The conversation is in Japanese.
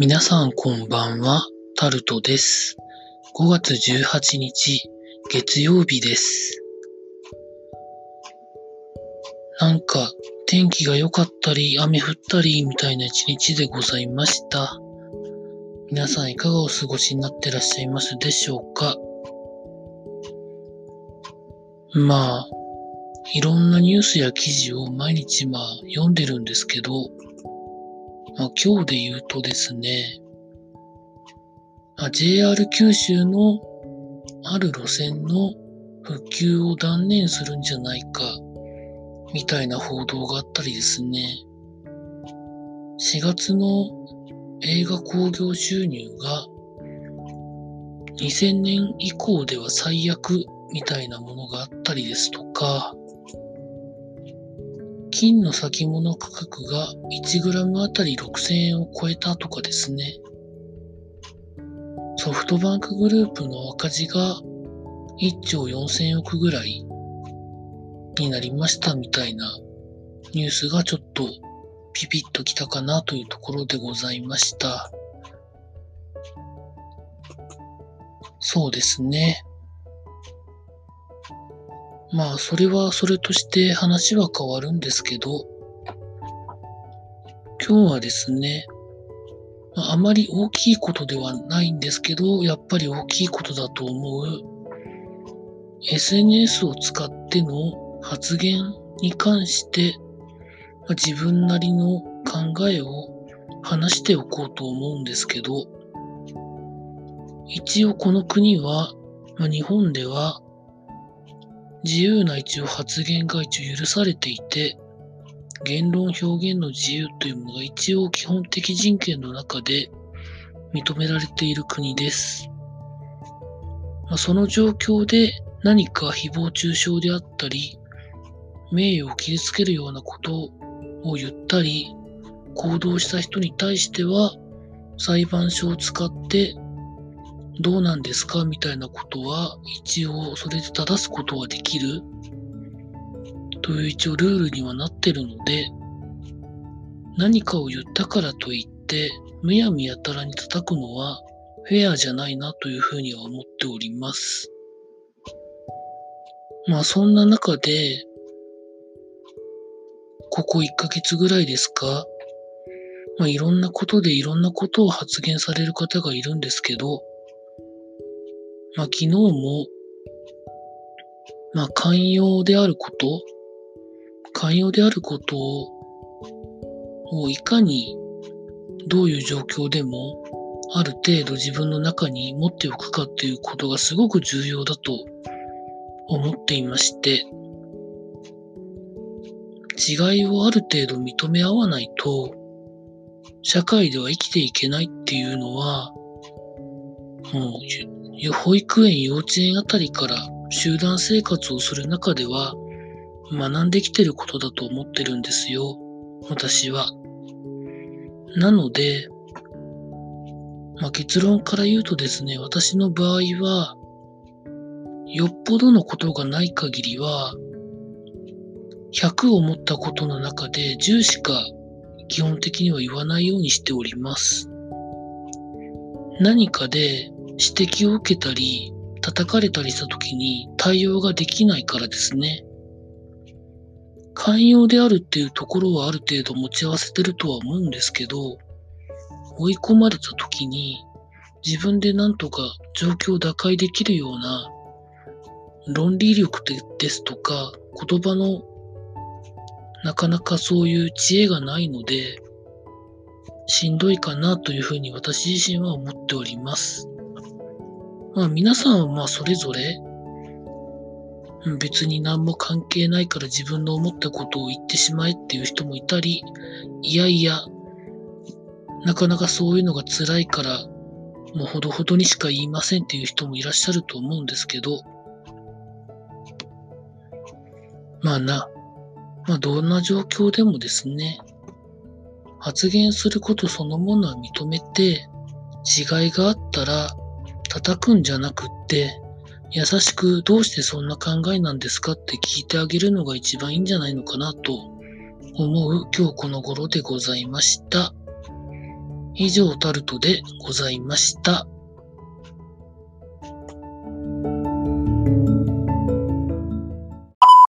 皆さんこんばんは、タルトです。5月18日、月曜日です。なんか、天気が良かったり、雨降ったり、みたいな一日でございました。皆さんいかがお過ごしになってらっしゃいますでしょうかまあ、いろんなニュースや記事を毎日まあ読んでるんですけど、まあ、今日で言うとですね、まあ JR 九州のある路線の復旧を断念するんじゃないか、みたいな報道があったりですね、4月の映画興行収入が2000年以降では最悪みたいなものがあったりですとか、金の先物価格が 1g あたり6000円を超えたとかですね。ソフトバンクグループの赤字が1兆4000億ぐらいになりましたみたいなニュースがちょっとピピッときたかなというところでございました。そうですね。まあ、それはそれとして話は変わるんですけど、今日はですね、あまり大きいことではないんですけど、やっぱり大きいことだと思う、SNS を使っての発言に関して、自分なりの考えを話しておこうと思うんですけど、一応この国は、まあ、日本では自由な一応発言が一応許されていて、言論表現の自由というものが一応基本的人権の中で認められている国です。ま、その状況で何か誹謗中傷であったり、名誉を傷つけるようなことを言ったり、行動した人に対しては裁判所を使ってどうなんですかみたいなことは一応それで正すことはできるという一応ルールにはなってるので何かを言ったからといってむやみやたらに叩くのはフェアじゃないなというふうには思っております。まあそんな中でここ1ヶ月ぐらいですかまあいろんなことでいろんなことを発言される方がいるんですけどまあ、昨日も、まあ、寛容であること、寛容であることをいかにどういう状況でもある程度自分の中に持っておくかっていうことがすごく重要だと思っていまして、違いをある程度認め合わないと、社会では生きていけないっていうのは、もう保育園、幼稚園あたりから集団生活をする中では学んできてることだと思ってるんですよ。私は。なので、まあ、結論から言うとですね、私の場合は、よっぽどのことがない限りは、100を持ったことの中で10しか基本的には言わないようにしております。何かで指摘を受けたり、叩かれたりした時に対応ができないからですね。寛容であるっていうところはある程度持ち合わせてるとは思うんですけど、追い込まれた時に自分でなんとか状況を打開できるような論理力ですとか言葉のなかなかそういう知恵がないので、しんどいかなというふうに私自身は思っております。まあ皆さんはまあそれぞれ別に何も関係ないから自分の思ったことを言ってしまえっていう人もいたり、いやいや、なかなかそういうのが辛いから、もうほどほどにしか言いませんっていう人もいらっしゃると思うんですけど、まあな、まあどんな状況でもですね、発言することそのものは認めて、違いがあったら叩くんじゃなくって、優しくどうしてそんな考えなんですかって聞いてあげるのが一番いいんじゃないのかなと思う今日この頃でございました。以上タルトでございました。